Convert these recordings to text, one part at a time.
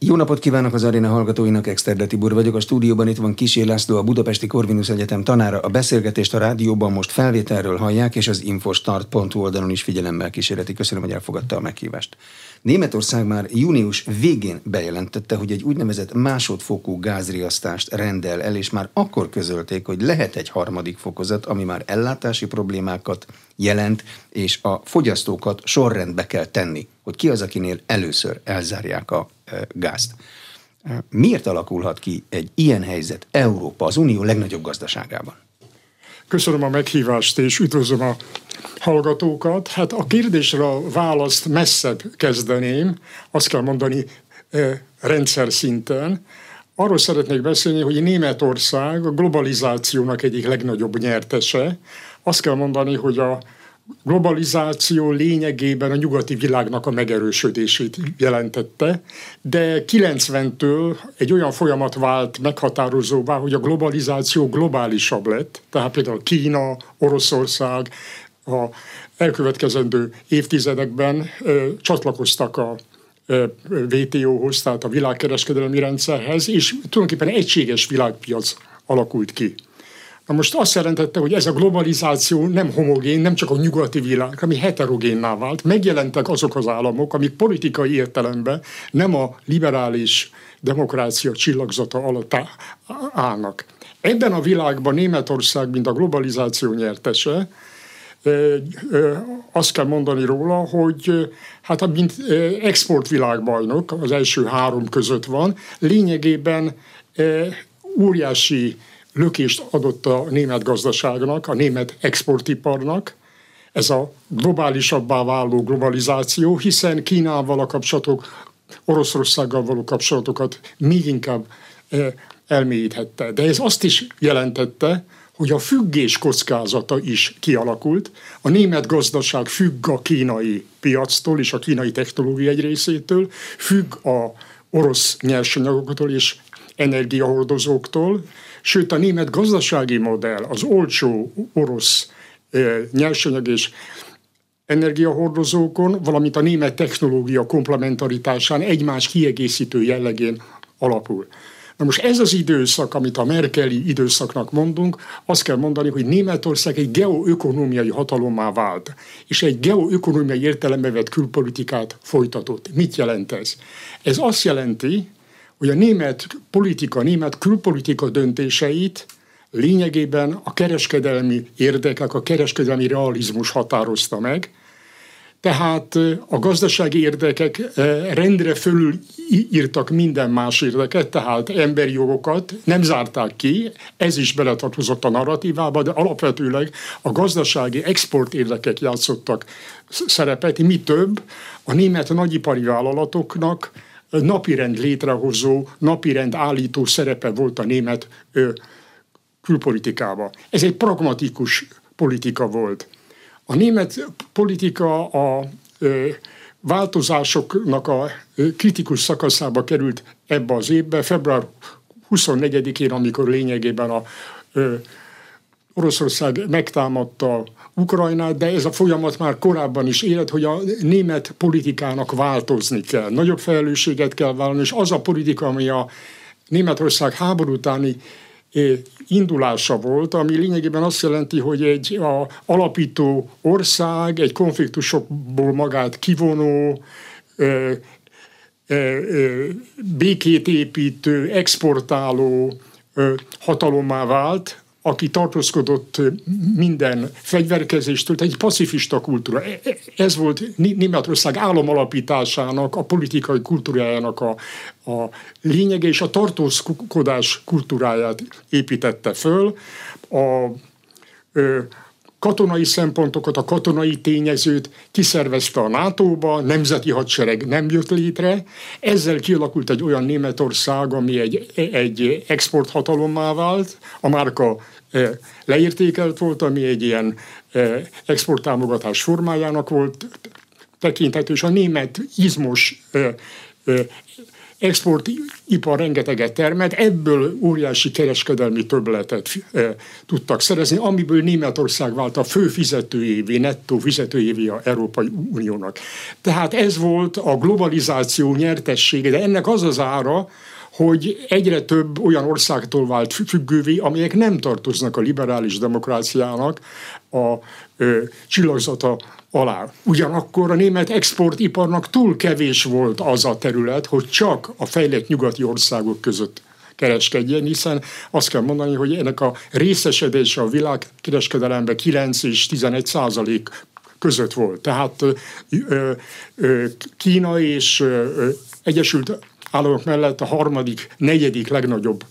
Jó napot kívánok az aréna hallgatóinak, Exterde Tibor vagyok. A stúdióban itt van Kisé László, a Budapesti Corvinus Egyetem tanára. A beszélgetést a rádióban most felvételről hallják, és az infostart.hu oldalon is figyelemmel kísérleti. Köszönöm, hogy elfogadta a meghívást. Németország már június végén bejelentette, hogy egy úgynevezett másodfokú gázriasztást rendel el, és már akkor közölték, hogy lehet egy harmadik fokozat, ami már ellátási problémákat jelent, és a fogyasztókat sorrendbe kell tenni, hogy ki az, akinél először elzárják a gázt. Miért alakulhat ki egy ilyen helyzet Európa, az Unió legnagyobb gazdaságában? Köszönöm a meghívást, és üdvözlöm a hallgatókat. Hát a kérdésre a választ messzebb kezdeném, azt kell mondani rendszer szinten. Arról szeretnék beszélni, hogy Németország a globalizációnak egyik legnagyobb nyertese. Azt kell mondani, hogy a globalizáció lényegében a nyugati világnak a megerősödését jelentette, de 90-től egy olyan folyamat vált meghatározóvá, hogy a globalizáció globálisabb lett, tehát például Kína, Oroszország a elkövetkezendő évtizedekben ö, csatlakoztak a WTO-hoz, tehát a világkereskedelmi rendszerhez, és tulajdonképpen egységes világpiac alakult ki. Na most azt jelentette, hogy ez a globalizáció nem homogén, nem csak a nyugati világ, ami heterogénná vált. Megjelentek azok az államok, amik politikai értelemben nem a liberális demokrácia csillagzata alatt állnak. Ebben a világban Németország, mint a globalizáció nyertese, azt kell mondani róla, hogy hát mint exportvilágbajnok az első három között van, lényegében óriási lökést adott a német gazdaságnak, a német exportiparnak, ez a globálisabbá váló globalizáció, hiszen Kínával a kapcsolatok, Oroszországgal való kapcsolatokat még inkább eh, elmélyíthette. De ez azt is jelentette, hogy a függés kockázata is kialakult. A német gazdaság függ a kínai piactól és a kínai technológia egy részétől, függ a orosz nyersanyagoktól és energiahordozóktól, Sőt, a német gazdasági modell, az olcsó orosz nyersanyag és energiahordozókon, valamint a német technológia komplementaritásán egymás kiegészítő jellegén alapul. Na most ez az időszak, amit a Merkeli időszaknak mondunk, azt kell mondani, hogy Németország egy geoökonomiai hatalommá vált, és egy geoökonomiai értelembe vett külpolitikát folytatott. Mit jelent ez? Ez azt jelenti, hogy a német politika, német külpolitika döntéseit lényegében a kereskedelmi érdekek, a kereskedelmi realizmus határozta meg, tehát a gazdasági érdekek rendre fölül írtak minden más érdeket, tehát emberi jogokat nem zárták ki, ez is beletartozott a narratívába, de alapvetőleg a gazdasági export érdekek játszottak szerepet. Mi több, a német nagyipari vállalatoknak napirend létrehozó, napirend állító szerepe volt a német ö, külpolitikában. Ez egy pragmatikus politika volt. A német politika a változásoknak a kritikus szakaszába került ebbe az évbe, február 24-én, amikor lényegében a ö, Oroszország megtámadta Ukrajnát, de ez a folyamat már korábban is élet, hogy a német politikának változni kell. Nagyobb felelősséget kell vállalni, és az a politika, ami a Németország háború utáni eh, indulása volt, ami lényegében azt jelenti, hogy egy a alapító ország, egy konfliktusokból magát kivonó, ö, ö, ö, békét építő, exportáló hatalommá vált, aki tartózkodott minden fegyverkezéstől, egy pacifista kultúra. E, e, ez volt Németország államalapításának, a politikai kultúrájának a, a lényege, és a tartózkodás kultúráját építette föl. A, ö, katonai szempontokat, a katonai tényezőt kiszervezte a NATO-ba, nemzeti hadsereg nem jött létre. Ezzel kialakult egy olyan Németország, ami egy, egy exporthatalommá vált. A márka leértékelt volt, ami egy ilyen exporttámogatás formájának volt tekinthető, és a német izmos exportipar rengeteget termelt, ebből óriási kereskedelmi többletet e, tudtak szerezni, amiből Németország vált a fő fizetőjévé, nettó fizetőjévé a Európai Uniónak. Tehát ez volt a globalizáció nyertessége, de ennek az az ára, hogy egyre több olyan országtól vált függővé, amelyek nem tartoznak a liberális demokráciának a ö, csillagzata alá. Ugyanakkor a német exportiparnak túl kevés volt az a terület, hogy csak a fejlett nyugati országok között kereskedjen, hiszen azt kell mondani, hogy ennek a részesedése a világkereskedelemben 9 és 11 százalék között volt. Tehát ö, ö, Kína és ö, Egyesült Államok mellett a harmadik, negyedik legnagyobb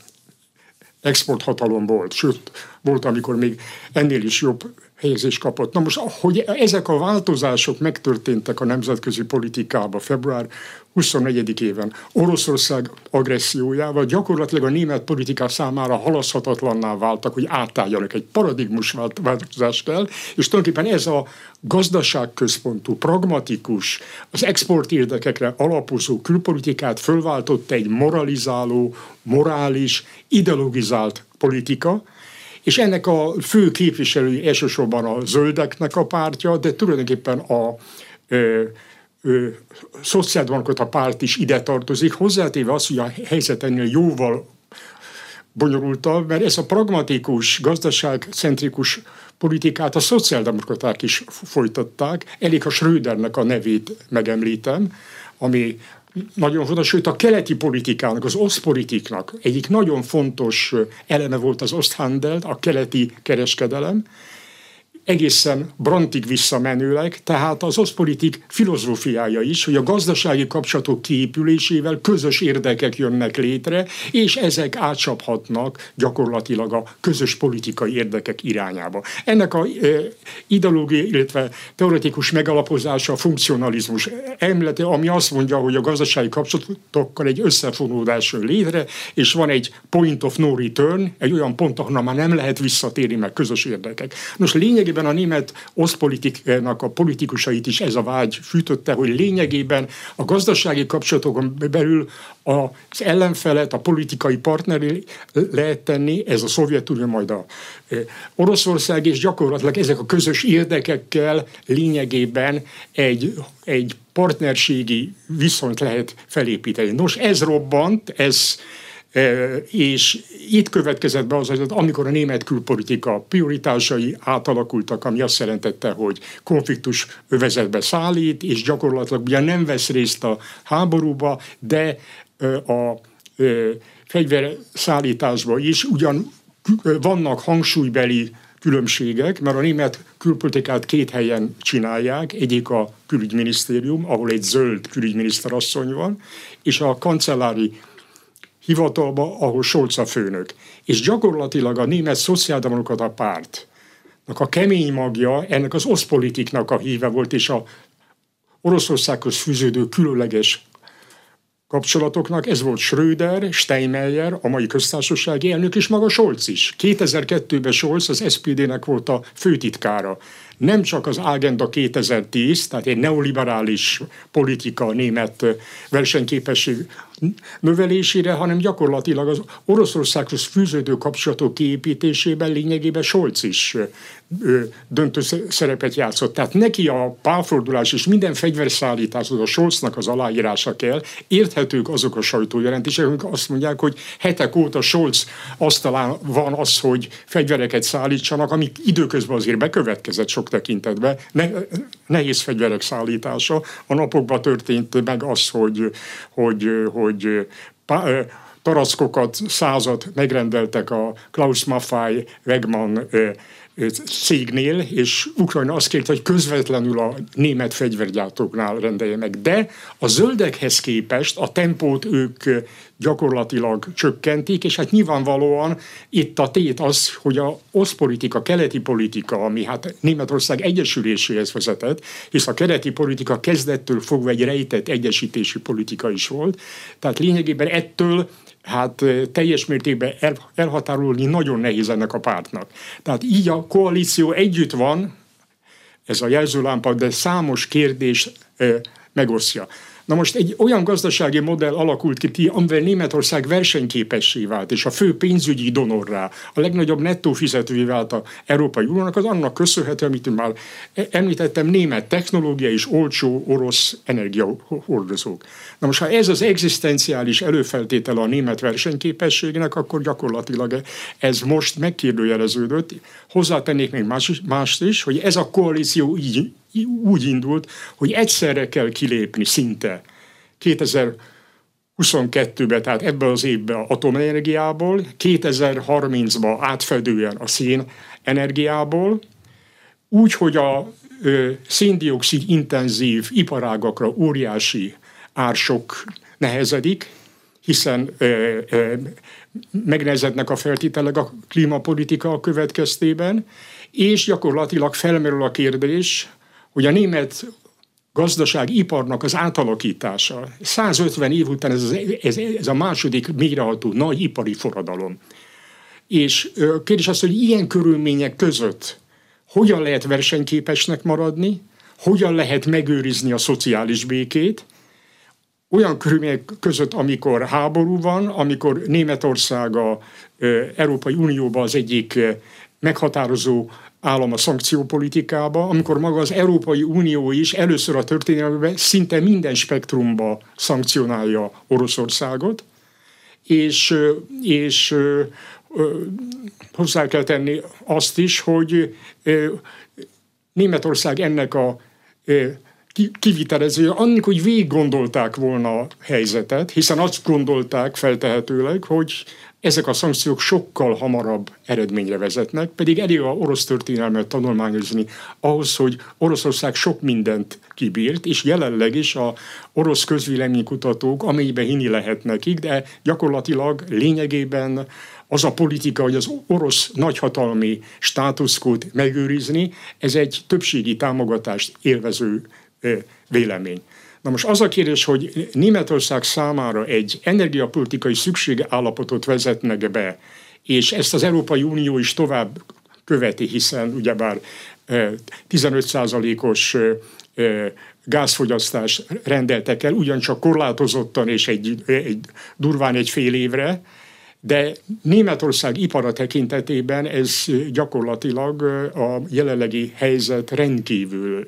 exporthatalom volt, sőt, volt, amikor még ennél is jobb helyezést kapott. Na most, hogy ezek a változások megtörténtek a nemzetközi politikában február 24-éven Oroszország agressziójával gyakorlatilag a német politika számára halaszthatatlanná váltak, hogy átálljanak. Egy paradigmus változást kell, és tulajdonképpen ez a gazdaságközpontú, pragmatikus, az export érdekekre alapozó külpolitikát fölváltott egy moralizáló, morális, ideologizált politika, és ennek a fő képviselői elsősorban a zöldeknek a pártja, de tulajdonképpen a ö, szociáldemokrata párt is ide tartozik, hozzátéve az, hogy a helyzet ennél jóval bonyolultabb, mert ez a pragmatikus, gazdaságcentrikus politikát a szociáldemokraták is folytatták. Elég a Schrödernek a nevét megemlítem, ami nagyon fontos, sőt a keleti politikának, az osztpolitiknak egyik nagyon fontos eleme volt az oszthandel, a keleti kereskedelem, egészen Brantig visszamenőleg, tehát az oszpolitik filozófiája is, hogy a gazdasági kapcsolatok kiépülésével közös érdekek jönnek létre, és ezek átcsaphatnak gyakorlatilag a közös politikai érdekek irányába. Ennek a e, ideológiai, illetve teoretikus megalapozása a funkcionalizmus emlete, ami azt mondja, hogy a gazdasági kapcsolatokkal egy összefonódás jön létre, és van egy point of no return, egy olyan pont, ahonnan már nem lehet visszatérni, meg közös érdekek. Nos, lényegében lényegében a német osztpolitiknak a politikusait is ez a vágy fűtötte, hogy lényegében a gazdasági kapcsolatokon belül az ellenfelet, a politikai partneri lehet tenni, ez a Szovjetunió, majd a e, Oroszország, és gyakorlatilag ezek a közös érdekekkel lényegében egy, egy partnerségi viszonyt lehet felépíteni. Nos, ez robbant, ez és itt következett be az, hogy amikor a német külpolitika prioritásai átalakultak, ami azt jelentette, hogy konfliktus övezetbe szállít, és gyakorlatilag ugye nem vesz részt a háborúba, de a fegyverszállításba is ugyan vannak hangsúlybeli különbségek, mert a német külpolitikát két helyen csinálják, egyik a külügyminisztérium, ahol egy zöld külügyminiszterasszony van, és a kancellári hivatalba, ahol Scholz a főnök. És gyakorlatilag a német szociáldemokrata párt a kemény magja ennek az oszpolitiknak a híve volt, és a Oroszországhoz fűződő különleges kapcsolatoknak, ez volt Schröder, Steinmeier, a mai köztársasági elnök, és maga Scholz is. 2002-ben Scholz az SPD-nek volt a főtitkára nem csak az Agenda 2010, tehát egy neoliberális politika német versenyképesség növelésére, hanem gyakorlatilag az Oroszországhoz fűződő kapcsolatok kiépítésében lényegében Scholz is döntő szerepet játszott. Tehát neki a pálfordulás és minden fegyverszállítás a Scholznak az aláírása kell. Érthetők azok a sajtójelentések, amik azt mondják, hogy hetek óta Scholz asztalán van az, hogy fegyvereket szállítsanak, amik időközben azért bekövetkezett sok tekintetben. Ne, nehéz fegyverek szállítása. A napokban történt meg az, hogy, hogy, hogy pá, tarackokat, százat megrendeltek a Klaus Maffei Wegmann cégnél, és Ukrajna azt kérte, hogy közvetlenül a német fegyvergyártóknál rendelje meg. De a zöldekhez képest a tempót ők gyakorlatilag csökkentik, és hát nyilvánvalóan itt a tét az, hogy a oszpolitika, keleti politika, ami hát Németország egyesüléséhez vezetett, hisz a keleti politika kezdettől fogva egy rejtett egyesítési politika is volt, tehát lényegében ettől hát teljes mértékben elhatárolni nagyon nehéz ennek a pártnak. Tehát így a koalíció együtt van, ez a jelzőlámpa, de számos kérdés megosztja. Na most egy olyan gazdasági modell alakult ki, amivel Németország versenyképessé vált, és a fő pénzügyi donorrá, a legnagyobb nettó fizetővé vált a Európai Uniónak, az annak köszönhető, amit már említettem, német technológia és olcsó orosz energiahordozók. Na most, ha ez az egzisztenciális előfeltétele a német versenyképességnek, akkor gyakorlatilag ez most megkérdőjeleződött. Hozzátennék még más, mást is, hogy ez a koalíció így, úgy indult, hogy egyszerre kell kilépni szinte. 2022-ben, tehát ebben az évben atomenergiából, 2030-ban átfedően a szén energiából, úgy, hogy a széndiokszid intenzív iparágakra óriási ársok nehezedik, hiszen ö, ö, megnehezednek a feltételek a klímapolitika következtében, és gyakorlatilag felmerül a kérdés, hogy a német gazdaság iparnak az átalakítása, 150 év után ez, ez, ez a második mélyreható nagy ipari forradalom. És kérdés az, hogy ilyen körülmények között hogyan lehet versenyképesnek maradni, hogyan lehet megőrizni a szociális békét, olyan körülmények között, amikor háború van, amikor Németország a Európai Unióban az egyik meghatározó állam a szankciópolitikába, amikor maga az Európai Unió is először a történelemben szinte minden spektrumba szankcionálja Oroszországot, és, és hozzá kell tenni azt is, hogy Németország ennek a kivitelező, annak, hogy végig gondolták volna a helyzetet, hiszen azt gondolták feltehetőleg, hogy ezek a szankciók sokkal hamarabb eredményre vezetnek, pedig elég a orosz történelmet tanulmányozni ahhoz, hogy Oroszország sok mindent kibírt, és jelenleg is a orosz közvéleménykutatók, amelyben hinni lehet nekik, de gyakorlatilag lényegében az a politika, hogy az orosz nagyhatalmi státuszkót megőrizni, ez egy többségi támogatást élvező vélemény. Na most az a kérdés, hogy Németország számára egy energiapolitikai szükségállapotot vezetnek be, és ezt az Európai Unió is tovább követi, hiszen ugyebár 15%-os gázfogyasztás rendeltek el, ugyancsak korlátozottan és egy, egy durván egy fél évre, de Németország ipara tekintetében ez gyakorlatilag a jelenlegi helyzet rendkívül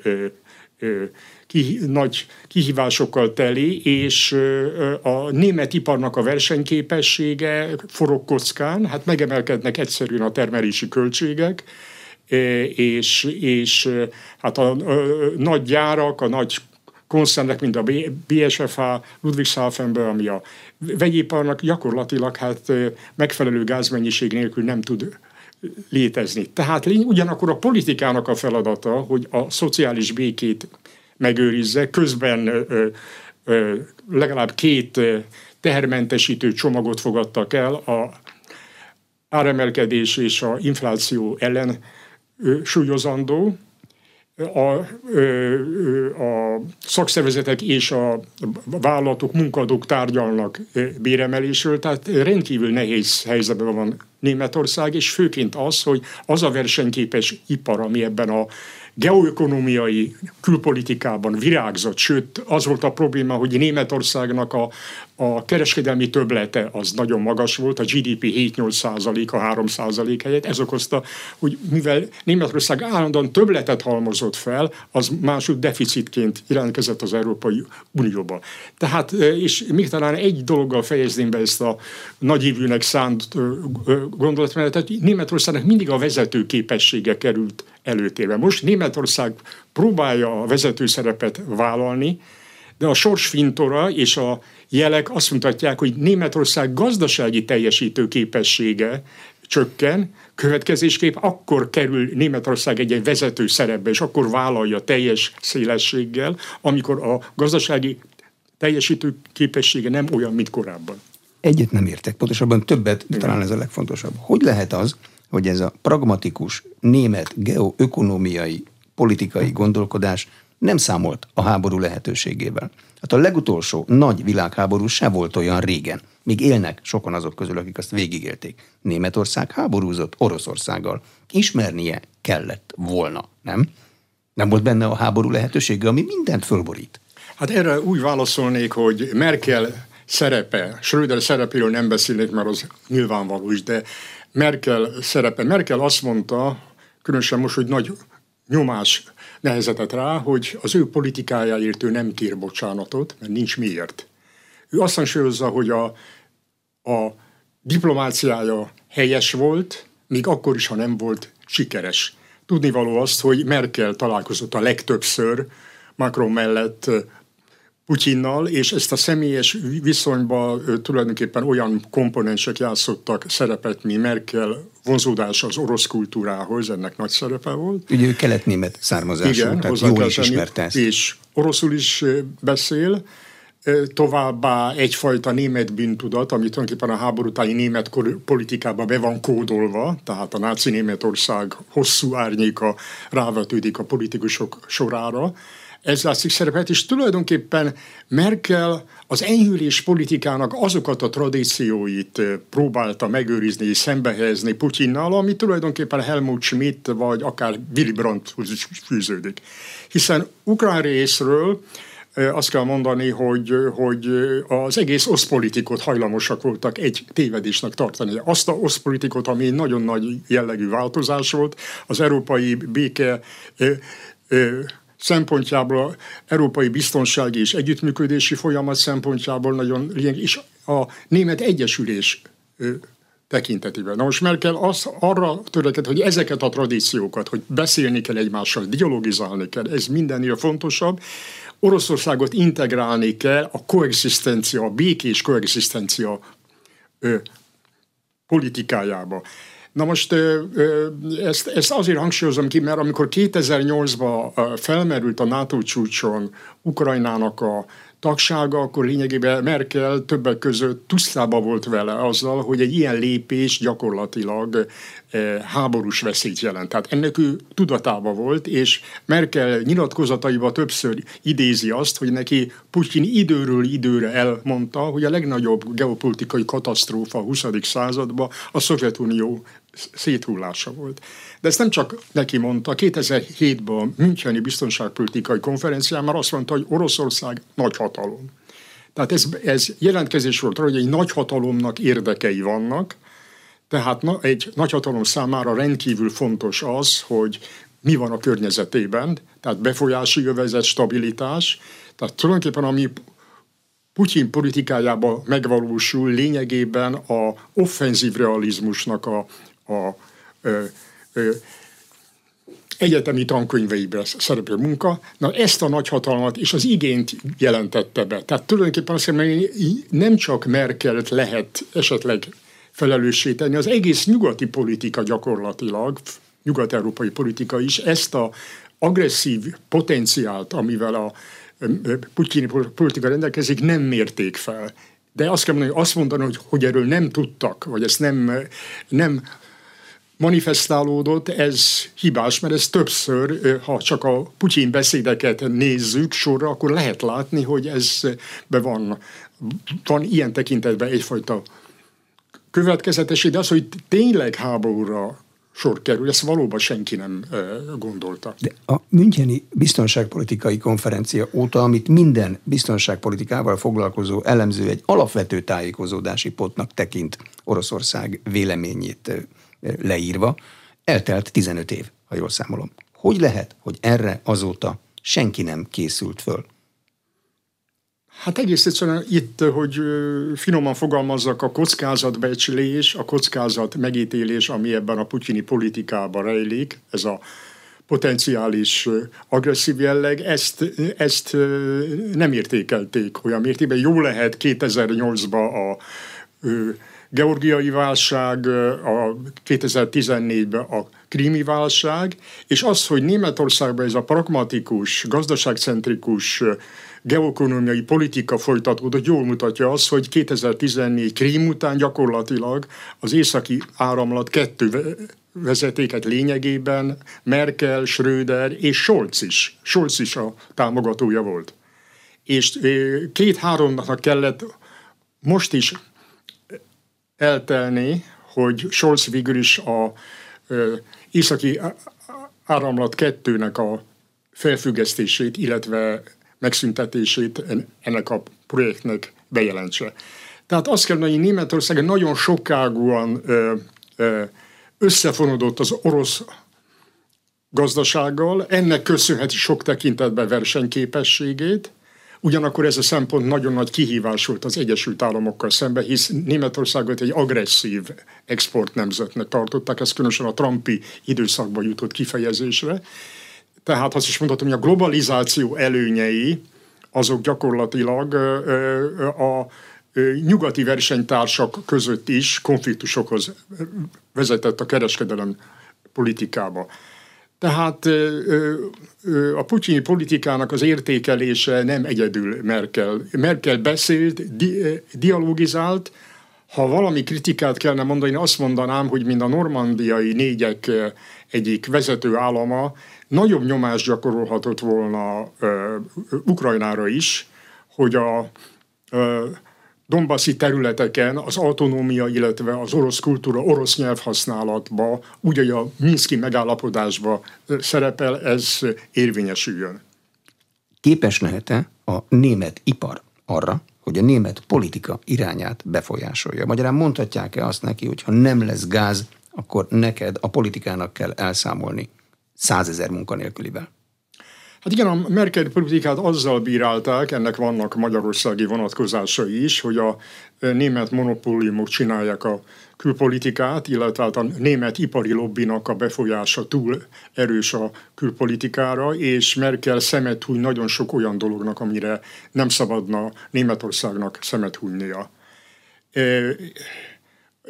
ki, nagy kihívásokkal teli, és a német iparnak a versenyképessége forog kockán, hát megemelkednek egyszerűen a termelési költségek, és, és hát a, a, a nagy gyárak, a nagy koncernek, mint a BSFH Ludwigshafenben, ami a vegyiparnak gyakorlatilag hát megfelelő gázmennyiség nélkül nem tud létezni. Tehát ugyanakkor a politikának a feladata, hogy a szociális békét megőrizze, közben legalább két tehermentesítő csomagot fogadtak el a áremelkedés és a infláció ellen súlyozandó, a, a szakszervezetek és a vállalatok, munkadók tárgyalnak béremelésről, tehát rendkívül nehéz helyzetben van Németország, és főként az, hogy az a versenyképes ipar, ami ebben a geoökonomiai külpolitikában virágzott, sőt az volt a probléma, hogy Németországnak a, a kereskedelmi töblete az nagyon magas volt, a GDP 7-8 százalék, a 3 százalék helyett. Ez okozta, hogy mivel Németország állandóan töbletet halmozott fel, az másod deficitként jelentkezett az Európai Unióba. Tehát, és még talán egy dologgal fejezném be ezt a nagyívűnek szánt gondolatmenetet, Németországnak mindig a vezető képessége került előtérbe. Most Németország próbálja a vezető szerepet vállalni, de a sorsfintora és a jelek azt mutatják, hogy Németország gazdasági teljesítő képessége csökken, következésképp akkor kerül Németország egy, egy vezető szerepbe, és akkor vállalja teljes szélességgel, amikor a gazdasági teljesítő képessége nem olyan, mint korábban. Egyet nem értek, pontosabban többet, de talán ez a legfontosabb. Hogy lehet az, hogy ez a pragmatikus német geoökonomiai politikai gondolkodás nem számolt a háború lehetőségével. Hát a legutolsó nagy világháború se volt olyan régen. Még élnek sokan azok közül, akik azt végigélték. Németország háborúzott Oroszországgal. Ismernie kellett volna, nem? Nem volt benne a háború lehetősége, ami mindent fölborít. Hát erre úgy válaszolnék, hogy Merkel szerepe, Schröder szerepéről nem beszélnék, mert az nyilvánvaló is, de Merkel szerepe. Merkel azt mondta, különösen most, hogy nagy nyomás nehezetett rá, hogy az ő politikájáért ő nem kér bocsánatot, mert nincs miért. Ő azt hangsúlyozza, hogy a, a diplomáciája helyes volt, még akkor is, ha nem volt sikeres. Tudnivaló azt, hogy Merkel találkozott a legtöbbször Macron mellett Putyinnal, és ezt a személyes viszonyban tulajdonképpen olyan komponensek játszottak szerepet, mint Merkel vonzódása az orosz kultúrához, ennek nagy szerepe volt. Ugye ő kelet-német származású, Igen, tehát jól is ismerte ezt. És oroszul is beszél, továbbá egyfajta német bűntudat, ami tulajdonképpen a háború utáni német politikába be van kódolva, tehát a náci Németország hosszú árnyéka rávetődik a politikusok sorára, ez látszik szerepet, és tulajdonképpen Merkel az enyhülés politikának azokat a tradícióit próbálta megőrizni és szembehelyezni Putyinnal, ami tulajdonképpen Helmut Schmidt vagy akár Willy Brandthoz fűződik. Hiszen ukrán részről azt kell mondani, hogy, hogy az egész oszpolitikot hajlamosak voltak egy tévedésnek tartani. Azt a oszpolitikot, ami nagyon nagy jellegű változás volt, az európai béke szempontjából, európai biztonsági és együttműködési folyamat szempontjából nagyon lényeges, és a német egyesülés tekintetében. Na most Merkel az, arra törekedett, hogy ezeket a tradíciókat, hogy beszélni kell egymással, dialogizálni kell, ez mindennél fontosabb, Oroszországot integrálni kell a koexisztencia, a békés koexisztencia politikájába. Na most ezt, ezt azért hangsúlyozom ki, mert amikor 2008-ban felmerült a NATO csúcson Ukrajnának a tagsága, akkor lényegében Merkel többek között tisztában volt vele azzal, hogy egy ilyen lépés gyakorlatilag háborús veszélyt jelent. Tehát ennek ő tudatában volt, és Merkel nyilatkozataiba többször idézi azt, hogy neki Putyin időről időre elmondta, hogy a legnagyobb geopolitikai katasztrófa a 20. században a Szovjetunió széthullása volt. De ezt nem csak neki mondta, 2007-ben a Müncheni Biztonságpolitikai Konferencián már azt mondta, hogy Oroszország nagy hatalom. Tehát ez, ez jelentkezés volt hogy egy nagy hatalomnak érdekei vannak, tehát na, egy nagyhatalom számára rendkívül fontos az, hogy mi van a környezetében, tehát befolyási jövezet, stabilitás. Tehát tulajdonképpen ami Putyin politikájában megvalósul, lényegében a offenzív realizmusnak a, a ö, ö, egyetemi tankönyveiben szereplő munka, na ezt a nagyhatalmat és az igényt jelentette be. Tehát tulajdonképpen azt mondom, hogy nem csak Merkelt lehet esetleg felelőssé tenni, az egész nyugati politika gyakorlatilag, nyugat-európai politika is ezt a agresszív potenciált, amivel a putyini politika rendelkezik, nem mérték fel. De azt kell mondani, hogy azt mondani, hogy, hogy erről nem tudtak, vagy ezt nem, nem manifestálódott, ez hibás, mert ez többször, ha csak a Putyin beszédeket nézzük sorra, akkor lehet látni, hogy ez be van, van ilyen tekintetben egyfajta következetesség, de az, hogy tényleg háborúra sor kerül, ezt valóban senki nem gondolta. De a Müncheni biztonságpolitikai konferencia óta, amit minden biztonságpolitikával foglalkozó elemző egy alapvető tájékozódási pontnak tekint Oroszország véleményét leírva, eltelt 15 év, ha jól számolom. Hogy lehet, hogy erre azóta senki nem készült föl? Hát egész egyszerűen itt, hogy finoman fogalmazzak, a kockázatbecslés, a kockázat megítélés, ami ebben a putyini politikában rejlik, ez a potenciális agresszív jelleg, ezt, ezt nem értékelték olyan mértékben. Jó lehet 2008-ban a georgiai válság, a 2014-ben a krími válság, és az, hogy Németországban ez a pragmatikus, gazdaságcentrikus geokonómiai politika folytatódott, jól mutatja azt, hogy 2014 Krím után gyakorlatilag az északi áramlat kettő vezetéket lényegében Merkel, Schröder és Scholz is. Scholz is a támogatója volt. És két-három napnak kellett most is eltelni, hogy Scholz végül is a északi áramlat kettőnek a felfüggesztését, illetve megszüntetését ennek a projektnek bejelentse. Tehát azt kell mondani, hogy Németország nagyon sokágúan ö, ö, összefonódott az orosz gazdasággal, ennek köszönheti sok tekintetben versenyképességét, Ugyanakkor ez a szempont nagyon nagy kihívás volt az Egyesült Államokkal szemben, hisz Németországot egy agresszív exportnemzetnek tartották, ez különösen a Trumpi időszakban jutott kifejezésre. Tehát azt is mondhatom, hogy a globalizáció előnyei azok gyakorlatilag a nyugati versenytársak között is konfliktusokhoz vezetett a kereskedelem politikába. Tehát a putyini politikának az értékelése nem egyedül Merkel. Merkel beszélt, di- dialogizált, ha valami kritikát kellene mondani, azt mondanám, hogy mind a normandiai négyek egyik vezető állama nagyobb nyomást gyakorolhatott volna Ukrajnára is, hogy a uh, Dombaszi területeken az autonómia, illetve az orosz kultúra, orosz nyelvhasználatba, úgy, hogy a Minszki megállapodásba szerepel, ez érvényesüljön. Képes lehet-e a német ipar arra, hogy a német politika irányát befolyásolja? Magyarán mondhatják-e azt neki, hogy ha nem lesz gáz, akkor neked a politikának kell elszámolni százezer munkanélkülivel? Hát igen, a Merkel politikát azzal bírálták, ennek vannak magyarországi vonatkozásai is, hogy a német monopóliumok csinálják a külpolitikát, illetve hát a német ipari lobbinak a befolyása túl erős a külpolitikára, és Merkel szemet húny nagyon sok olyan dolognak, amire nem szabadna Németországnak szemet hújnia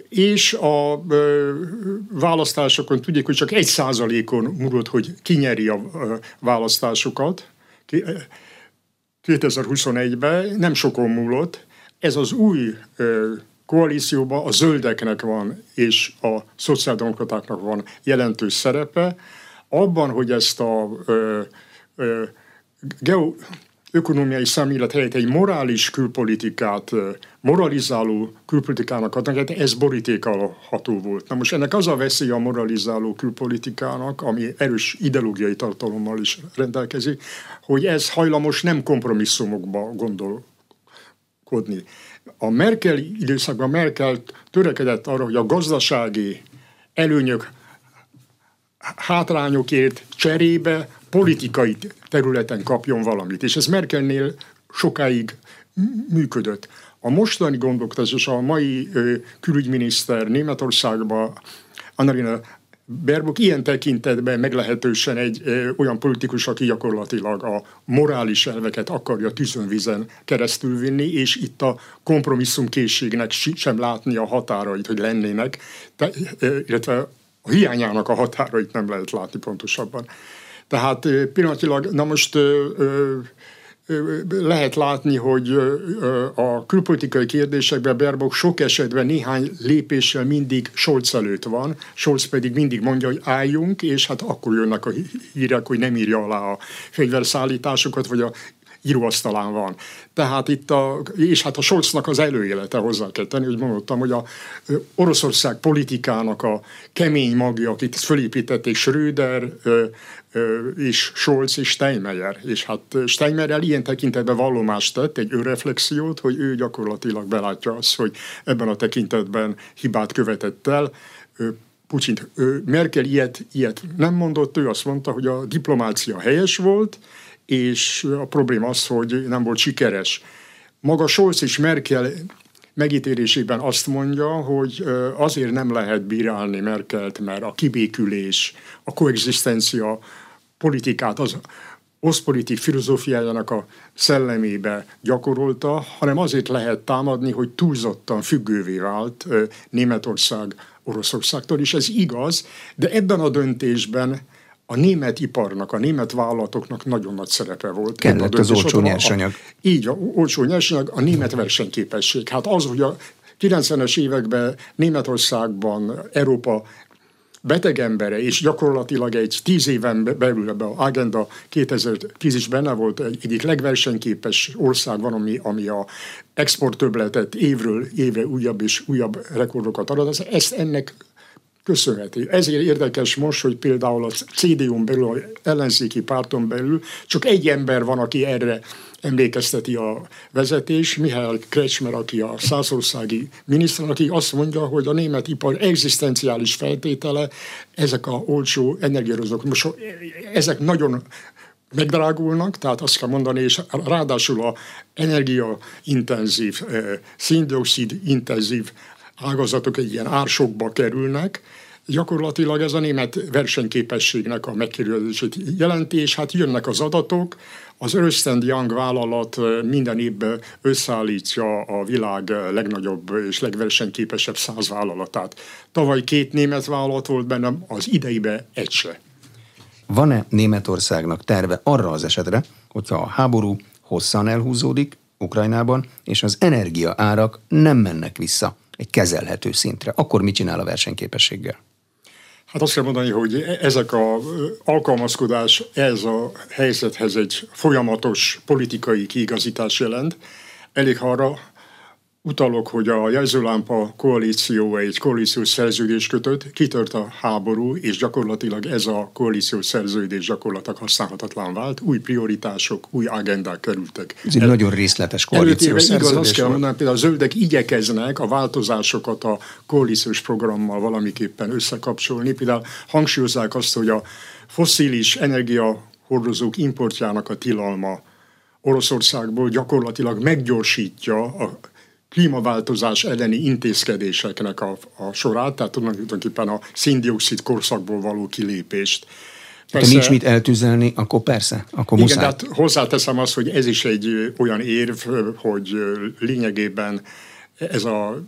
és a ö, választásokon tudjuk, hogy csak egy százalékon múlott, hogy kinyeri a ö, választásokat. 2021-ben nem sokon múlott. Ez az új ö, koalícióban a zöldeknek van és a szociáldemokratáknak van jelentős szerepe. Abban, hogy ezt a ö, ö, geo, ökonomiai szemlélet helyett egy morális külpolitikát, moralizáló külpolitikának adnak, hát ez borítékalható volt. Na most ennek az a veszély a moralizáló külpolitikának, ami erős ideológiai tartalommal is rendelkezik, hogy ez hajlamos nem kompromisszumokba gondolkodni. A Merkel időszakban Merkel törekedett arra, hogy a gazdasági előnyök hátrányokért cserébe politikai területen kapjon valamit. És ez Merkelnél sokáig működött. A mostani gondoktatás és a mai ö, külügyminiszter Németországban, Annalena Berbuk ilyen tekintetben meglehetősen egy ö, olyan politikus, aki gyakorlatilag a morális elveket akarja tűzönvizen keresztül vinni, és itt a kompromisszumkészségnek sem látni a határait, hogy lennének, te, ö, illetve a hiányának a határait nem lehet látni pontosabban. Tehát pillanatilag, na most lehet látni, hogy a külpolitikai kérdésekben Berbok sok esetben néhány lépéssel mindig Scholz előtt van, Scholz pedig mindig mondja, hogy álljunk, és hát akkor jönnek a hírek, hogy nem írja alá a fegyverszállításokat, vagy a íróasztalán van. Tehát itt a, és hát a Scholznak az előélete hozzá kell tenni, hogy mondottam, hogy a Oroszország politikának a kemény magja, akit fölépítették Schröder, és Scholz és Steinmeier. És hát Steinmeier ilyen tekintetben vallomást tett, egy önreflexiót, hogy ő gyakorlatilag belátja azt, hogy ebben a tekintetben hibát követett el. Putin, Merkel ilyet, ilyet nem mondott, ő azt mondta, hogy a diplomácia helyes volt, és a probléma az, hogy nem volt sikeres. Maga Scholz és Merkel megítélésében azt mondja, hogy azért nem lehet bírálni Merkelt, mert a kibékülés, a koexisztencia politikát az oszpolitik filozófiájának a szellemébe gyakorolta, hanem azért lehet támadni, hogy túlzottan függővé vált Németország Oroszországtól, és ez igaz, de ebben a döntésben a német iparnak, a német vállalatoknak nagyon nagy szerepe volt. Kellett az olcsó nyersanyag. A, így, a olcsó nyersanyag, a német versenyképesség. Hát az, hogy a 90-es években Németországban Európa beteg embere, és gyakorlatilag egy tíz éven belül ebbe a Agenda 2010 is benne volt, egy, egyik legversenyképes ország van, ami, ami a export többletet évről évre újabb és újabb rekordokat ad. Ezt ennek köszönheti. Ezért érdekes most, hogy például a CDU-n belül, a ellenzéki párton belül csak egy ember van, aki erre emlékezteti a vezetés, Mihály Kretschmer, aki a százországi miniszter, aki azt mondja, hogy a német ipar egzisztenciális feltétele ezek a olcsó energiarozók. Most ezek nagyon megdrágulnak, tehát azt kell mondani, és ráadásul a energiaintenzív, széndiokszid intenzív ágazatok egy ilyen ársokba kerülnek, gyakorlatilag ez a német versenyképességnek a megkerülését jelenti, és hát jönnek az adatok, az Ernst Young vállalat minden évben összeállítja a világ legnagyobb és legversenyképesebb száz vállalatát. Tavaly két német vállalat volt benne, az ideibe egy se. Van-e Németországnak terve arra az esetre, hogyha a háború hosszan elhúzódik Ukrajnában, és az energia árak nem mennek vissza egy kezelhető szintre, akkor mit csinál a versenyképességgel? Hát azt kell mondani, hogy ezek a alkalmazkodás ez a helyzethez egy folyamatos politikai kiigazítás jelent. Elég arra utalok, hogy a jelzőlámpa koalíció egy koalíciós szerződés kötött, kitört a háború, és gyakorlatilag ez a koalíciós szerződés gyakorlatilag használhatatlan vált, új prioritások, új agendák kerültek. Ez egy El, nagyon részletes koalíciós szerződés. Igaz, azt kell mondani, például a zöldek igyekeznek a változásokat a koalíciós programmal valamiképpen összekapcsolni. Például hangsúlyozzák azt, hogy a fosszilis energiahordozók importjának a tilalma Oroszországból gyakorlatilag meggyorsítja a klímaváltozás elleni intézkedéseknek a, a sorát, tehát tulajdonképpen a széndiokszid korszakból való kilépést. Persze, ha nincs mit eltűzelni, akkor persze, akkor igen, muszáj. hát hozzáteszem azt, hogy ez is egy olyan érv, hogy lényegében ez a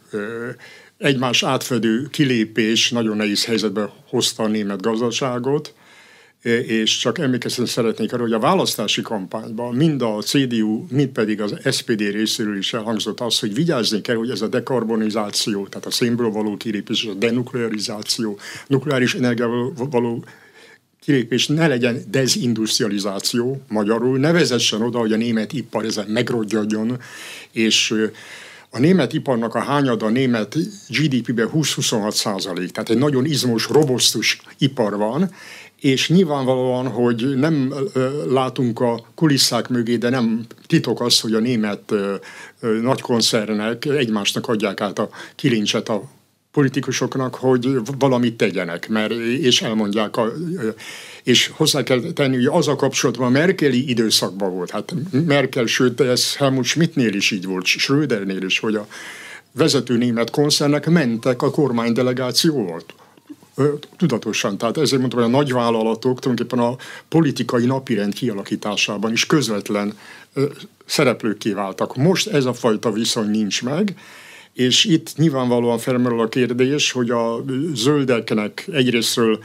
egymás átfedő kilépés nagyon nehéz helyzetbe hozta a német gazdaságot, és csak emlékezni szeretnék arra, hogy a választási kampányban mind a CDU, mind pedig az SPD részéről is elhangzott az, hogy vigyázni kell, hogy ez a dekarbonizáció, tehát a szénből való kilépés, a denuklearizáció, nukleáris energiával való kilépés ne legyen dezindustrializáció magyarul, ne vezessen oda, hogy a német ipar ezen megrodjadjon, és a német iparnak a hányada a német GDP-ben 20-26 százalék, tehát egy nagyon izmos, robosztus ipar van, és nyilvánvalóan, hogy nem látunk a kulisszák mögé, de nem titok az, hogy a német nagy koncernek egymásnak adják át a kilincset a politikusoknak, hogy valamit tegyenek, mert, és elmondják, a, és hozzá kell tenni, hogy az a kapcsolatban a Merkeli időszakban volt. Hát Merkel, sőt, ez Helmut Schmidtnél is így volt, Schrödernél is, hogy a vezető német koncernek mentek a kormánydelegációval tudatosan. Tehát ezért mondtam, hogy a nagyvállalatok tulajdonképpen a politikai napirend kialakításában is közvetlen szereplők váltak. Most ez a fajta viszony nincs meg, és itt nyilvánvalóan felmerül a kérdés, hogy a zöldeknek egyrésztről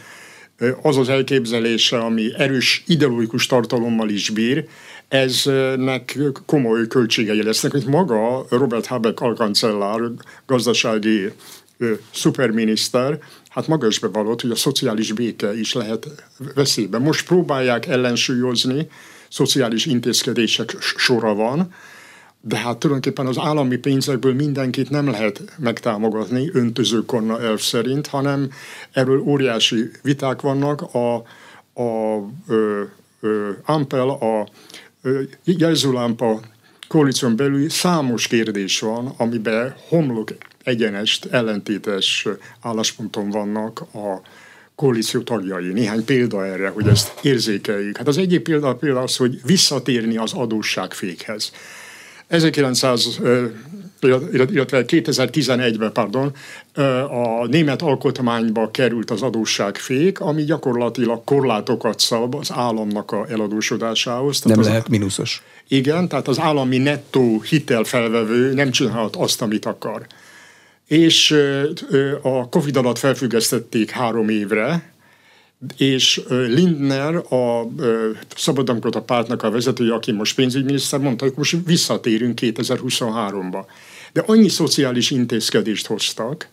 az az elképzelése, ami erős ideológikus tartalommal is bír, eznek komoly költségei lesznek, hogy maga Robert Habeck alkancellár, gazdasági szuperminiszter, hát maga is bevallott, hogy a szociális béke is lehet veszélyben. Most próbálják ellensúlyozni, szociális intézkedések sora van, de hát tulajdonképpen az állami pénzekből mindenkit nem lehet megtámogatni öntözőkonna elv szerint, hanem erről óriási viták vannak. A, a ö, ö, Ampel, a jelzőlámpa koalíción belül számos kérdés van, amiben homlok egyenest, ellentétes állásponton vannak a koalíció tagjai. Néhány példa erre, hogy ezt érzékeljük. Hát az egyik példa például az, hogy visszatérni az adósságfékhez. 1900 illetve 2011-ben, pardon, a német alkotmányba került az adósságfék, ami gyakorlatilag korlátokat szab az államnak a eladósodásához. Nem lehet az, mínuszos. Igen, tehát az állami nettó hitelfelvevő nem csinálhat azt, amit akar és a Covid alatt felfüggesztették három évre, és Lindner, a Szabadalmkota pártnak a vezetője, aki most pénzügyminiszter, mondta, hogy most visszatérünk 2023-ba. De annyi szociális intézkedést hoztak,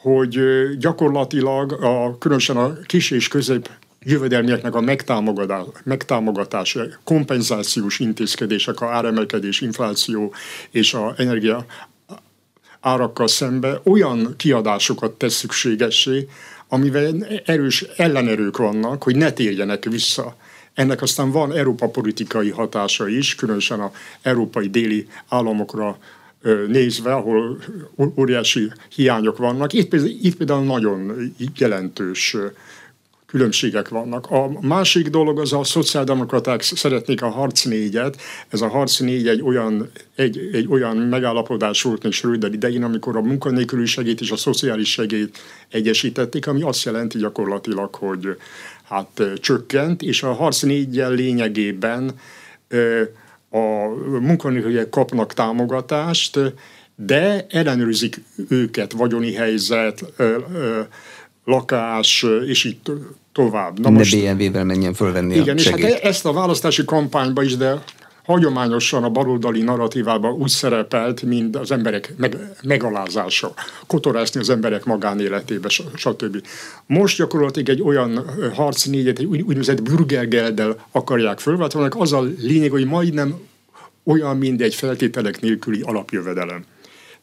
hogy gyakorlatilag a, különösen a kis és közép jövedelmieknek a megtámogatása, kompenzációs intézkedések, a áremelkedés, infláció és a energia árakkal szembe olyan kiadásokat tesz szükségessé, amivel erős ellenerők vannak, hogy ne térjenek vissza. Ennek aztán van Európa politikai hatása is, különösen a európai déli államokra nézve, ahol óriási hiányok vannak. Itt itt például nagyon jelentős különbségek vannak. A másik dolog az a szociáldemokraták szeretnék a harc négyet. Ez a harc négy egy olyan, egy, egy olyan megállapodás volt még Schröder idején, amikor a munkanélküli segít és a szociális segélyt egyesítették, ami azt jelenti gyakorlatilag, hogy hát csökkent, és a harc négyel lényegében a munkanélküliek kapnak támogatást, de ellenőrzik őket, vagyoni helyzet, lakás, és így tovább. Na most, BMW-vel menjen fölvenni Igen, a és hát ezt a választási kampányban is, de hagyományosan a baloldali narratívában úgy szerepelt, mint az emberek meg, megalázása, kotorászni az emberek magánéletébe, stb. Most gyakorlatilag egy olyan harc négyet, egy úgynevezett bürgergeldel akarják fölváltani, az a lényeg, hogy majdnem olyan, mint egy feltételek nélküli alapjövedelem.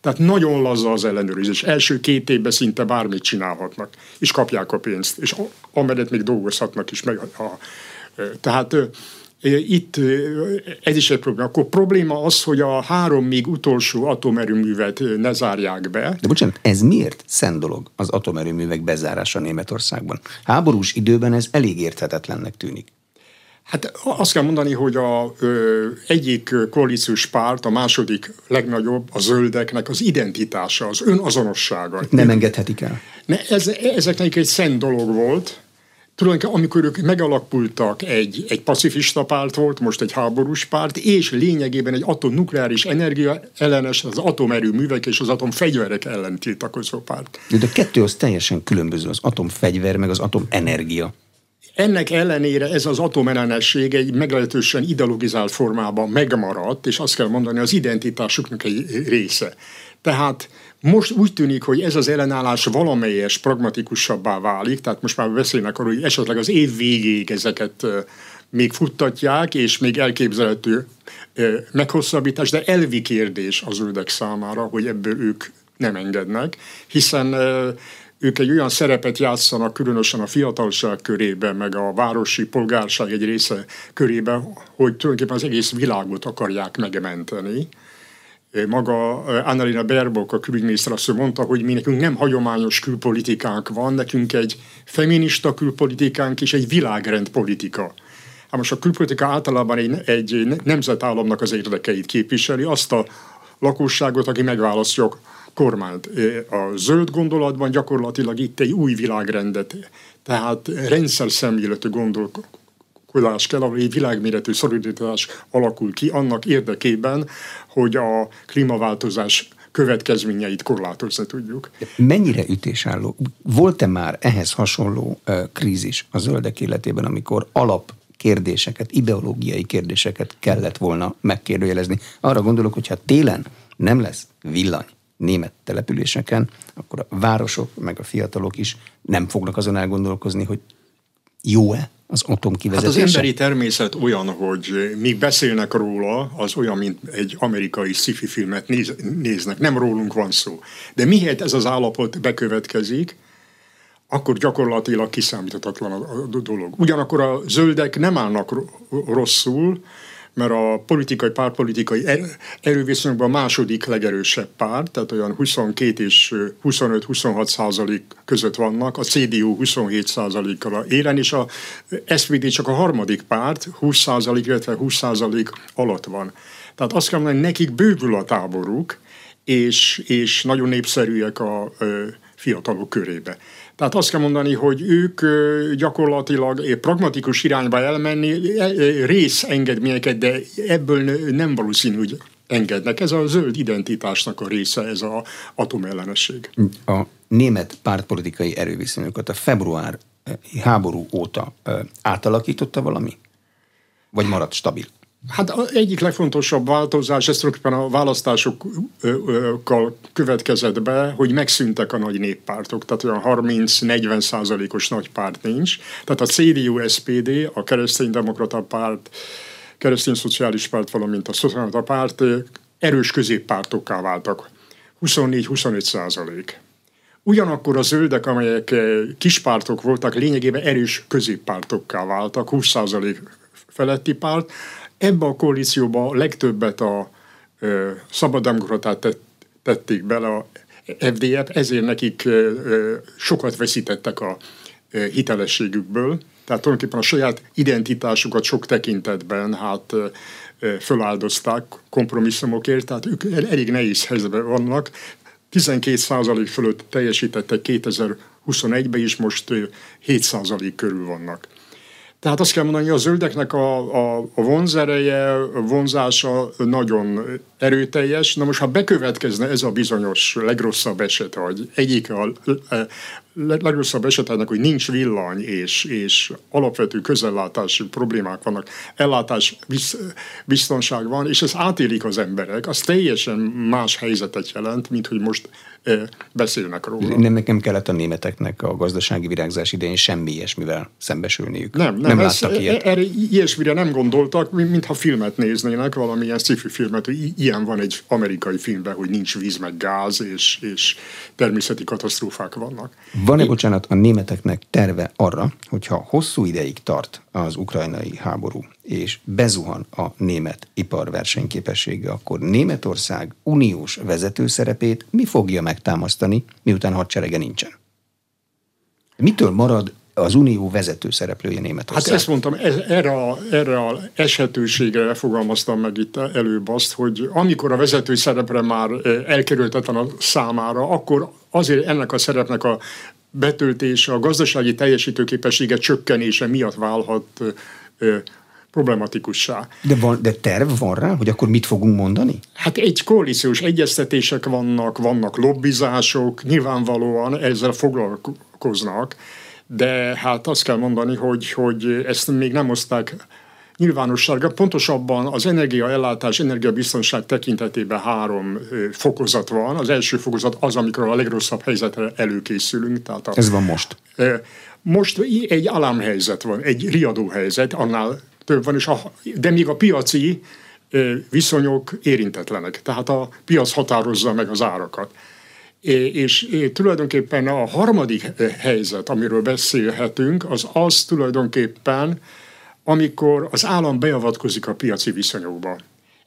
Tehát nagyon laza az ellenőrzés. Első két évben szinte bármit csinálhatnak, és kapják a pénzt, és amellett még dolgozhatnak is. Meg a, a, tehát itt ez is egy probléma. Akkor probléma az, hogy a három még utolsó atomerőművet ne zárják be. De bocsánat, ez miért szent dolog az atomerőművek bezárása Németországban? Háborús időben ez elég érthetetlennek tűnik. Hát azt kell mondani, hogy a ö, egyik koalíciós párt, a második legnagyobb, a zöldeknek az identitása, az önazonossága. Nem engedhetik el. Ne, ez, ezeknek egy szent dolog volt. Tulajdonképpen amikor ők megalakultak, egy, egy pacifista párt volt, most egy háborús párt, és lényegében egy atomnukleáris energia ellenes, az atomerőművek és az atomfegyverek ellen tiltakozó párt. De a kettő az teljesen különböző, az atomfegyver meg az atomenergia. Ennek ellenére ez az atomellenesség egy meglehetősen ideologizált formában megmaradt, és azt kell mondani, az identitásuknak egy része. Tehát most úgy tűnik, hogy ez az ellenállás valamelyes pragmatikusabbá válik, tehát most már beszélnek arról, hogy esetleg az év végéig ezeket még futtatják, és még elképzelhető meghosszabbítás, de elvi kérdés az zöldek számára, hogy ebből ők nem engednek, hiszen ők egy olyan szerepet játszanak, különösen a fiatalság körében, meg a városi polgárság egy része körében, hogy tulajdonképpen az egész világot akarják megmenteni. Maga Annalina Baerbock, a külügyminiszter azt mondta, hogy mi nekünk nem hagyományos külpolitikánk van, nekünk egy feminista külpolitikánk és egy világrend politika. Hát most a külpolitika általában egy, egy nemzetállamnak az érdekeit képviseli, azt a lakosságot, aki megválasztja kormányt. A zöld gondolatban gyakorlatilag itt egy új világrendet, tehát rendszer szemléletű gondolkodás kell, ahol egy világméretű szolidaritás alakul ki annak érdekében, hogy a klímaváltozás következményeit korlátozni tudjuk. Mennyire ütésálló? Volt-e már ehhez hasonló krízis a zöldek életében, amikor alap kérdéseket, ideológiai kérdéseket kellett volna megkérdőjelezni. Arra gondolok, hogy ha télen nem lesz villany, német településeken, akkor a városok, meg a fiatalok is nem fognak azon elgondolkozni, hogy jó-e az atomkivezetése? Hát az emberi természet olyan, hogy míg beszélnek róla, az olyan, mint egy amerikai sci-fi filmet néz, néznek. Nem rólunk van szó. De miért ez az állapot bekövetkezik, akkor gyakorlatilag kiszámíthatatlan a dolog. Ugyanakkor a zöldek nem állnak rosszul, mert a politikai, pártpolitikai er-, erőviszonyokban a második legerősebb párt, tehát olyan 22 és 25-26 százalék között vannak, a CDU 27 százalékkal élen, és a SPD csak a harmadik párt, 20 százalék, illetve 20 százalék alatt van. Tehát azt kell mondani, nekik bővül a táboruk, és, és nagyon népszerűek a, a fiatalok körébe. Tehát azt kell mondani, hogy ők gyakorlatilag pragmatikus irányba elmenni, részengedményeket, de ebből nem valószínű, hogy engednek. Ez a zöld identitásnak a része, ez az atomellenesség. A német pártpolitikai erőviszonyokat a február háború óta átalakította valami? Vagy maradt stabil? Hát egyik legfontosabb változás, ez tulajdonképpen a választásokkal következett be, hogy megszűntek a nagy néppártok, tehát olyan 30-40 százalékos nagy párt nincs. Tehát a CDU, SPD, a kereszténydemokrata párt, keresztény szociális párt, valamint a szociális párt erős középpártokká váltak. 24-25 százalék. Ugyanakkor a zöldek, amelyek kispártok voltak, lényegében erős középpártokká váltak, 20 százalék feletti párt. Ebbe a koalícióba a legtöbbet a szabaddemokratát tették bele a FDF, ezért nekik sokat veszítettek a hitelességükből. Tehát tulajdonképpen a saját identitásukat sok tekintetben hát föláldozták kompromisszumokért, tehát ők elég nehéz helyzetben vannak. 12% fölött teljesítettek 2021-ben is, most 7% körül vannak. Tehát azt kell mondani, hogy a zöldeknek a, a, a vonzereje, vonzása nagyon erőteljes. Na most, ha bekövetkezne ez a bizonyos legrosszabb eset, hogy egyik a legrosszabb eset ennek, hogy nincs villany, és, és alapvető közellátási problémák vannak, ellátás biztonság van, és ez átélik az emberek, az teljesen más helyzetet jelent, mint hogy most beszélnek róla. Nem nekem kellett a németeknek a gazdasági virágzás idején semmi ilyesmivel szembesülniük. Nem, nem, nem ez, láttak ilyet. Erre ilyesmire nem gondoltak, mintha filmet néznének, valamilyen sci filmet, hogy ilyen van egy amerikai filmben, hogy nincs víz meg gáz, és, és természeti katasztrófák vannak. Van-e, bocsánat, a németeknek terve arra, hogyha hosszú ideig tart az ukrajnai háború, és bezuhan a német ipar versenyképessége, akkor Németország uniós vezetőszerepét mi fogja megtámasztani, miután hadserege nincsen? Mitől marad az unió vezető szereplője Németország. Hát ezt mondtam, erre, a, erre a eshetőségre fogalmaztam meg itt előbb azt, hogy amikor a vezető szerepre már elkerültetlen a számára, akkor azért ennek a szerepnek a betöltése, a gazdasági teljesítőképessége csökkenése miatt válhat ö, problematikussá. De, van, de terv van rá, hogy akkor mit fogunk mondani? Hát egy koalíciós egyeztetések vannak, vannak lobbizások, nyilvánvalóan ezzel foglalkoznak, de hát azt kell mondani, hogy, hogy ezt még nem hozták nyilvánosságra. Pontosabban az energiaellátás, energiabiztonság tekintetében három fokozat van. Az első fokozat az, amikor a legrosszabb helyzetre előkészülünk. Tehát a, Ez van most. Most egy alámhelyzet van, egy riadó helyzet, annál több van, és a, de még a piaci viszonyok érintetlenek. Tehát a piac határozza meg az árakat. És tulajdonképpen a harmadik helyzet, amiről beszélhetünk, az az tulajdonképpen, amikor az állam beavatkozik a piaci viszonyokba.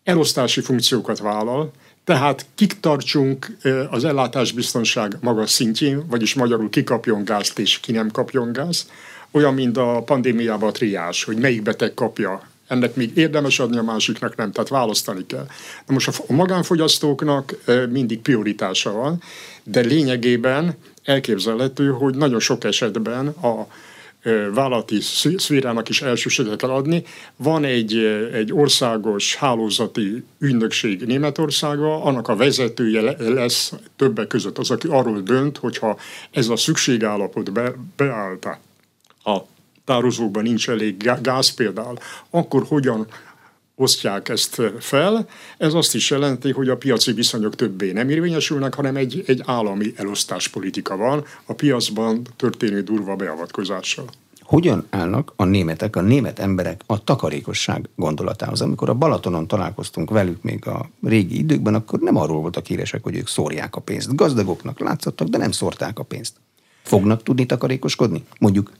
Elosztási funkciókat vállal, tehát kik tartsunk az ellátásbiztonság magas szintjén, vagyis magyarul ki kapjon gázt és ki nem kapjon gázt, olyan, mint a pandémiában a triás, hogy melyik beteg kapja ennek még érdemes adni, a másiknak nem, tehát választani kell. Na most a magánfogyasztóknak mindig prioritása van, de lényegében elképzelhető, hogy nagyon sok esetben a vállalati szférának is elsőséget kell adni. Van egy, egy országos hálózati ügynökség Németországa, annak a vezetője lesz többek között az, aki arról dönt, hogyha ez a szükségállapot be, beállt a tározókban nincs elég gáz például, akkor hogyan osztják ezt fel. Ez azt is jelenti, hogy a piaci viszonyok többé nem érvényesülnek, hanem egy, egy állami elosztáspolitika van a piacban történő durva beavatkozással. Hogyan állnak a németek, a német emberek a takarékosság gondolatához? Amikor a Balatonon találkoztunk velük még a régi időkben, akkor nem arról voltak híresek, hogy ők szórják a pénzt. Gazdagoknak látszottak, de nem szórták a pénzt. Fognak tudni takarékoskodni? Mondjuk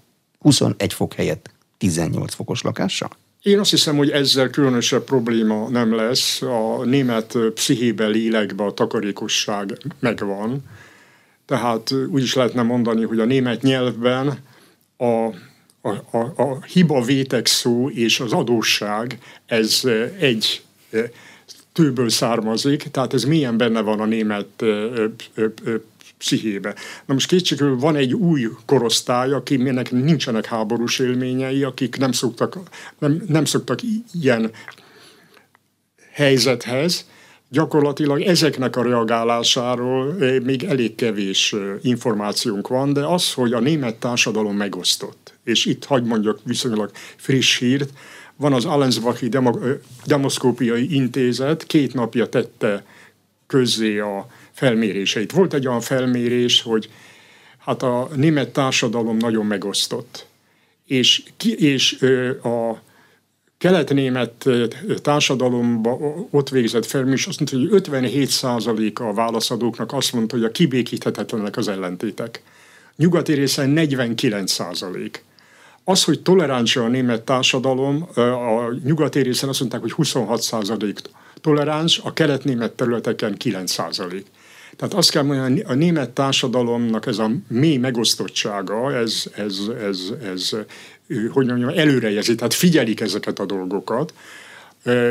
21 fok helyett 18 fokos lakással? Én azt hiszem, hogy ezzel különösebb probléma nem lesz. A német pszichébe, lélekbe a takarékosság megvan. Tehát úgy is lehetne mondani, hogy a német nyelvben a, a, a, a hiba vétek szó és az adósság, ez egy tőből származik, tehát ez milyen benne van a német pszichébe. Na most kétségül van egy új korosztály, akinek nincsenek háborús élményei, akik nem szoktak, nem, nem szoktak ilyen helyzethez, gyakorlatilag ezeknek a reagálásáról eh, még elég kevés eh, információnk van, de az, hogy a német társadalom megosztott, és itt hagy mondjak viszonylag friss hírt, van az Allensbachi eh, Demoszkópiai Intézet, két napja tette közzé a felméréseit. Volt egy olyan felmérés, hogy hát a német társadalom nagyon megosztott. És, ki, és a kelet-német társadalomba ott végzett felmérés azt mondta, hogy 57% a válaszadóknak azt mondta, hogy a kibékíthetetlenek az ellentétek. Nyugati részen 49 százalék. Az, hogy toleráns a német társadalom, a nyugati részen azt mondták, hogy 26 százalék toleráns, a kelet-német területeken 9 százalék. Tehát azt kell mondani, a német társadalomnak ez a mély megosztottsága, ez, ez, ez, ez hogy mondjam, előrejezi, tehát figyelik ezeket a dolgokat,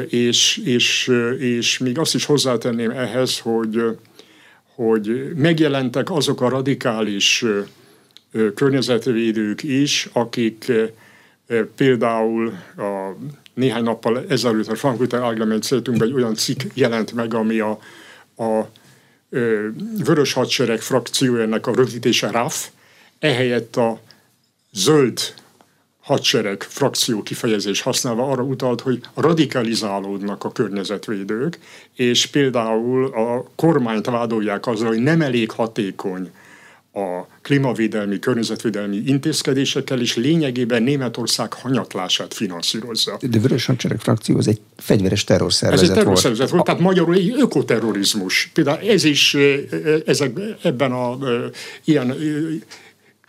és, és, és még azt is hozzátenném ehhez, hogy, hogy megjelentek azok a radikális környezetvédők is, akik például a néhány nappal ezelőtt a Frankfurter Allgemeine Zeitungban egy olyan cikk jelent meg, ami a, a Vörös Hadsereg frakciójának a rövidítése RAF, ehelyett a zöld hadsereg frakció kifejezés használva arra utalt, hogy radikalizálódnak a környezetvédők, és például a kormányt vádolják azzal, hogy nem elég hatékony a klímavédelmi, környezetvédelmi intézkedésekkel, és lényegében Németország hanyatlását finanszírozza. De Vörös Hadsereg frakció az egy fegyveres terrorszervezet Ez egy terrorszervezet volt, volt tehát magyarul egy ökoterrorizmus. Például ez is ezek, ebben a ilyen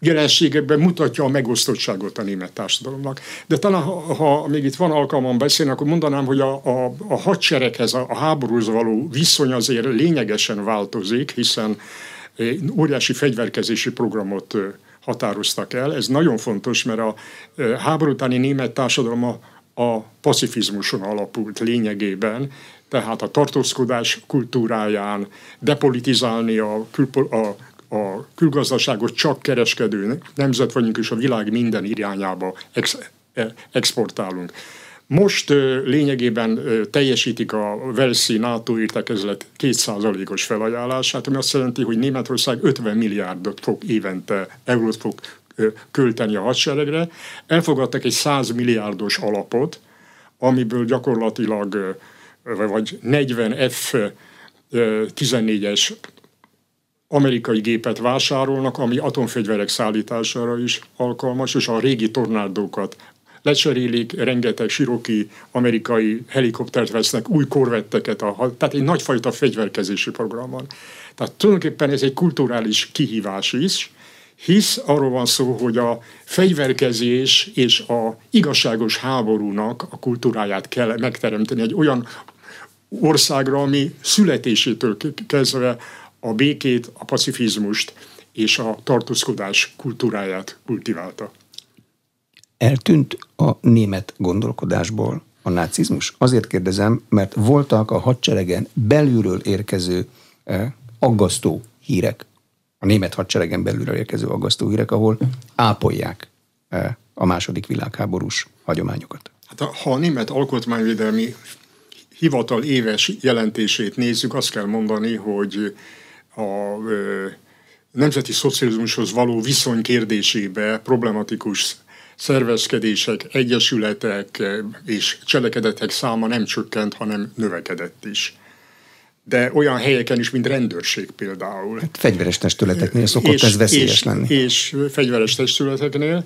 jelenségekben mutatja a megosztottságot a német társadalomnak. De talán, ha, ha még itt van alkalmam beszélni, akkor mondanám, hogy a, a, a hadsereghez, a, a háborúhoz való viszony azért lényegesen változik, hiszen óriási fegyverkezési programot határoztak el. Ez nagyon fontos, mert a háború utáni német társadalom a, pacifizmuson alapult lényegében, tehát a tartózkodás kultúráján, depolitizálni a, a a külgazdaságot csak kereskedő nemzet vagyunk, és a világ minden irányába ex, e, exportálunk. Most lényegében teljesítik a Velszi NATO értekezlet 2%-os felajánlását, ami azt jelenti, hogy Németország 50 milliárdot fog évente, eurót fog költeni a hadseregre. Elfogadtak egy 100 milliárdos alapot, amiből gyakorlatilag vagy 40 F 14-es amerikai gépet vásárolnak, ami atomfegyverek szállítására is alkalmas, és a régi tornádókat lecserélik, rengeteg siroki amerikai helikoptert vesznek, új korvetteket, a, tehát egy nagyfajta fegyverkezési program van. Tehát tulajdonképpen ez egy kulturális kihívás is, hisz arról van szó, hogy a fegyverkezés és a igazságos háborúnak a kultúráját kell megteremteni egy olyan országra, ami születésétől kezdve a békét, a pacifizmust és a tartózkodás kultúráját kultiválta. Eltűnt a német gondolkodásból a nácizmus? Azért kérdezem, mert voltak a hadseregen belülről érkező eh, aggasztó hírek, a német hadseregen belülről érkező aggasztó hírek, ahol ápolják eh, a második világháborús hagyományokat. Hát ha a német alkotmányvédelmi hivatal éves jelentését nézzük, azt kell mondani, hogy a nemzeti szocializmushoz való viszony kérdésébe problematikus szervezkedések, egyesületek és cselekedetek száma nem csökkent, hanem növekedett is. De olyan helyeken is, mint rendőrség például. Hát fegyveres testületeknél szokott és, ez veszélyes és, lenni. És fegyveres testületeknél.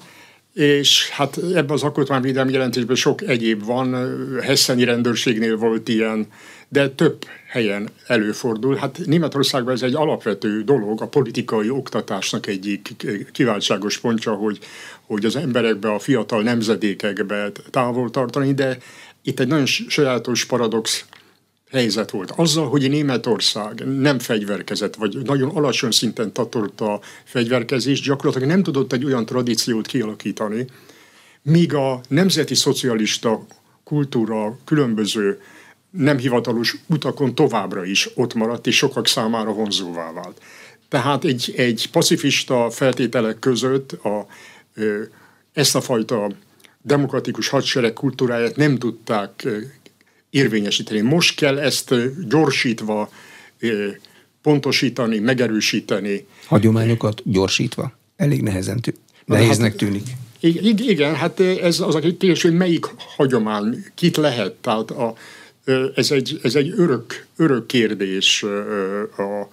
És hát ebben az alkotmányvédelmi jelentésben sok egyéb van. Hesseni rendőrségnél volt ilyen, de több helyen előfordul. Hát Németországban ez egy alapvető dolog, a politikai oktatásnak egyik kiváltságos pontja, hogy, hogy az emberekbe, a fiatal nemzedékekbe távol tartani, de itt egy nagyon sajátos paradox helyzet volt. Azzal, hogy Németország nem fegyverkezett, vagy nagyon alacsony szinten tatolta a fegyverkezést, gyakorlatilag nem tudott egy olyan tradíciót kialakítani, míg a nemzeti szocialista kultúra különböző nem hivatalos utakon továbbra is ott maradt, és sokak számára vonzóvá vált. Tehát egy, egy pacifista feltételek között a, ezt a fajta demokratikus hadsereg kultúráját nem tudták érvényesíteni. Most kell ezt gyorsítva pontosítani, megerősíteni. Hagyományokat gyorsítva? Elég nehezen tű. Nehéznek hát, tűnik. Igen, hát ez az a kérdés, hogy melyik hagyomány, kit lehet. Tehát a, ez egy, ez egy örök, örök kérdés a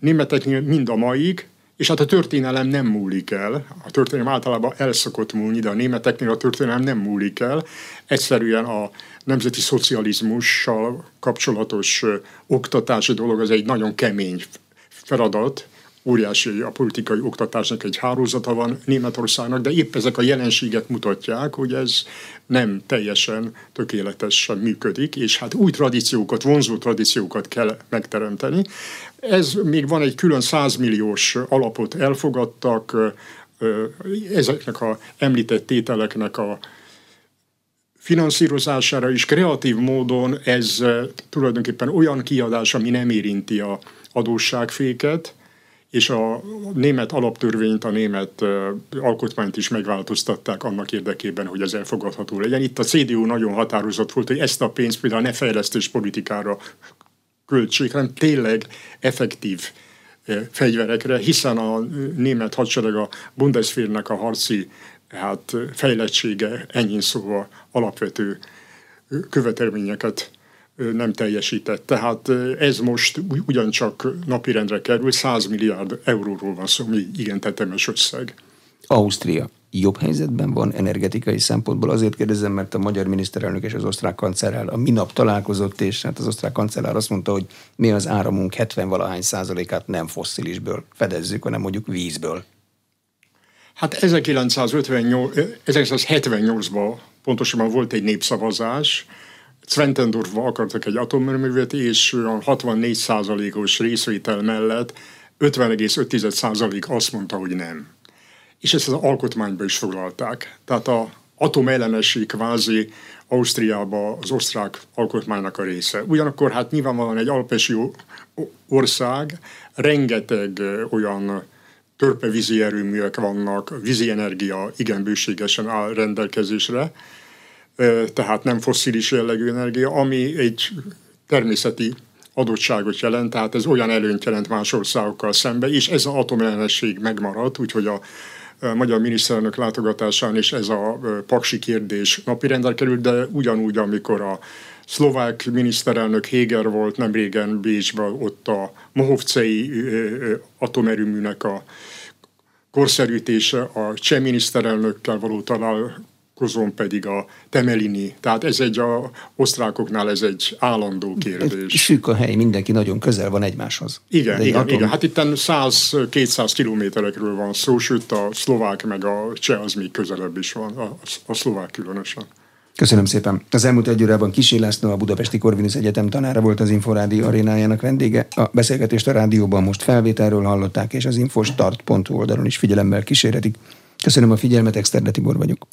németeknél mind a maig, és hát a történelem nem múlik el, a történelem általában el szokott múlni, de a németeknél a történelem nem múlik el. Egyszerűen a nemzeti szocializmussal kapcsolatos oktatási dolog az egy nagyon kemény feladat, óriási a politikai oktatásnak egy hálózata van Németországnak, de épp ezek a jelenségek mutatják, hogy ez nem teljesen tökéletesen működik, és hát új tradíciókat, vonzó tradíciókat kell megteremteni. Ez még van egy külön 100 milliós alapot elfogadtak, ezeknek a említett tételeknek a finanszírozására is kreatív módon ez tulajdonképpen olyan kiadás, ami nem érinti a adósságféket, és a német alaptörvényt, a német alkotmányt is megváltoztatták annak érdekében, hogy ez elfogadható legyen. Itt a CDU nagyon határozott volt, hogy ezt a pénzt például ne fejlesztés politikára költsék, hanem tényleg effektív fegyverekre, hiszen a német hadsereg a Bundeswehrnek a harci hát, fejlettsége ennyi szóval alapvető követelményeket nem teljesített. Tehát ez most ugyancsak napirendre kerül, 100 milliárd euróról van szó, ami igen tetemes összeg. Ausztria jobb helyzetben van energetikai szempontból? Azért kérdezem, mert a magyar miniszterelnök és az osztrák kancellár a minap találkozott, és hát az osztrák kancellár azt mondta, hogy mi az áramunk 70-valahány százalékát nem fosszilisből fedezzük, hanem mondjuk vízből. Hát 1958, 1978-ban pontosabban volt egy népszavazás, Zwentendorfba akartak egy atomerőművet, és a 64 os részvétel mellett 50,5% azt mondta, hogy nem. És ezt az alkotmányba is foglalták. Tehát a atomellenesség kvázi Ausztriába az osztrák alkotmánynak a része. Ugyanakkor hát nyilvánvalóan egy alpesi ország, rengeteg olyan törpevízi erőművek vannak, vízi energia igen bőségesen áll rendelkezésre, tehát nem fosszilis jellegű energia, ami egy természeti adottságot jelent, tehát ez olyan előnyt jelent más országokkal szembe, és ez az atomellenesség megmaradt, úgyhogy a magyar miniszterelnök látogatásán is ez a paksi kérdés napirendre került, de ugyanúgy, amikor a szlovák miniszterelnök Héger volt nem régen Bécsben, ott a Mohovcei atomerőműnek a korszerűtése, a cseh miniszterelnökkel való talál, vonatkozón pedig a Temelini. Tehát ez egy a osztrákoknál ez egy állandó kérdés. Szűk a hely, mindenki nagyon közel van egymáshoz. Igen, igen, atom... igen. Hát itt 100-200 kilométerekről van szó, sőt a szlovák meg a cseh az még közelebb is van, a, a szlovák különösen. Köszönöm szépen. Az elmúlt egy órában Kisi László, a Budapesti Korvinusz Egyetem tanára volt az Inforádió arénájának vendége. A beszélgetést a rádióban most felvételről hallották, és az infostart.hu oldalon is figyelemmel kísérhetik. Köszönöm a figyelmet, Exterde Tibor vagyok.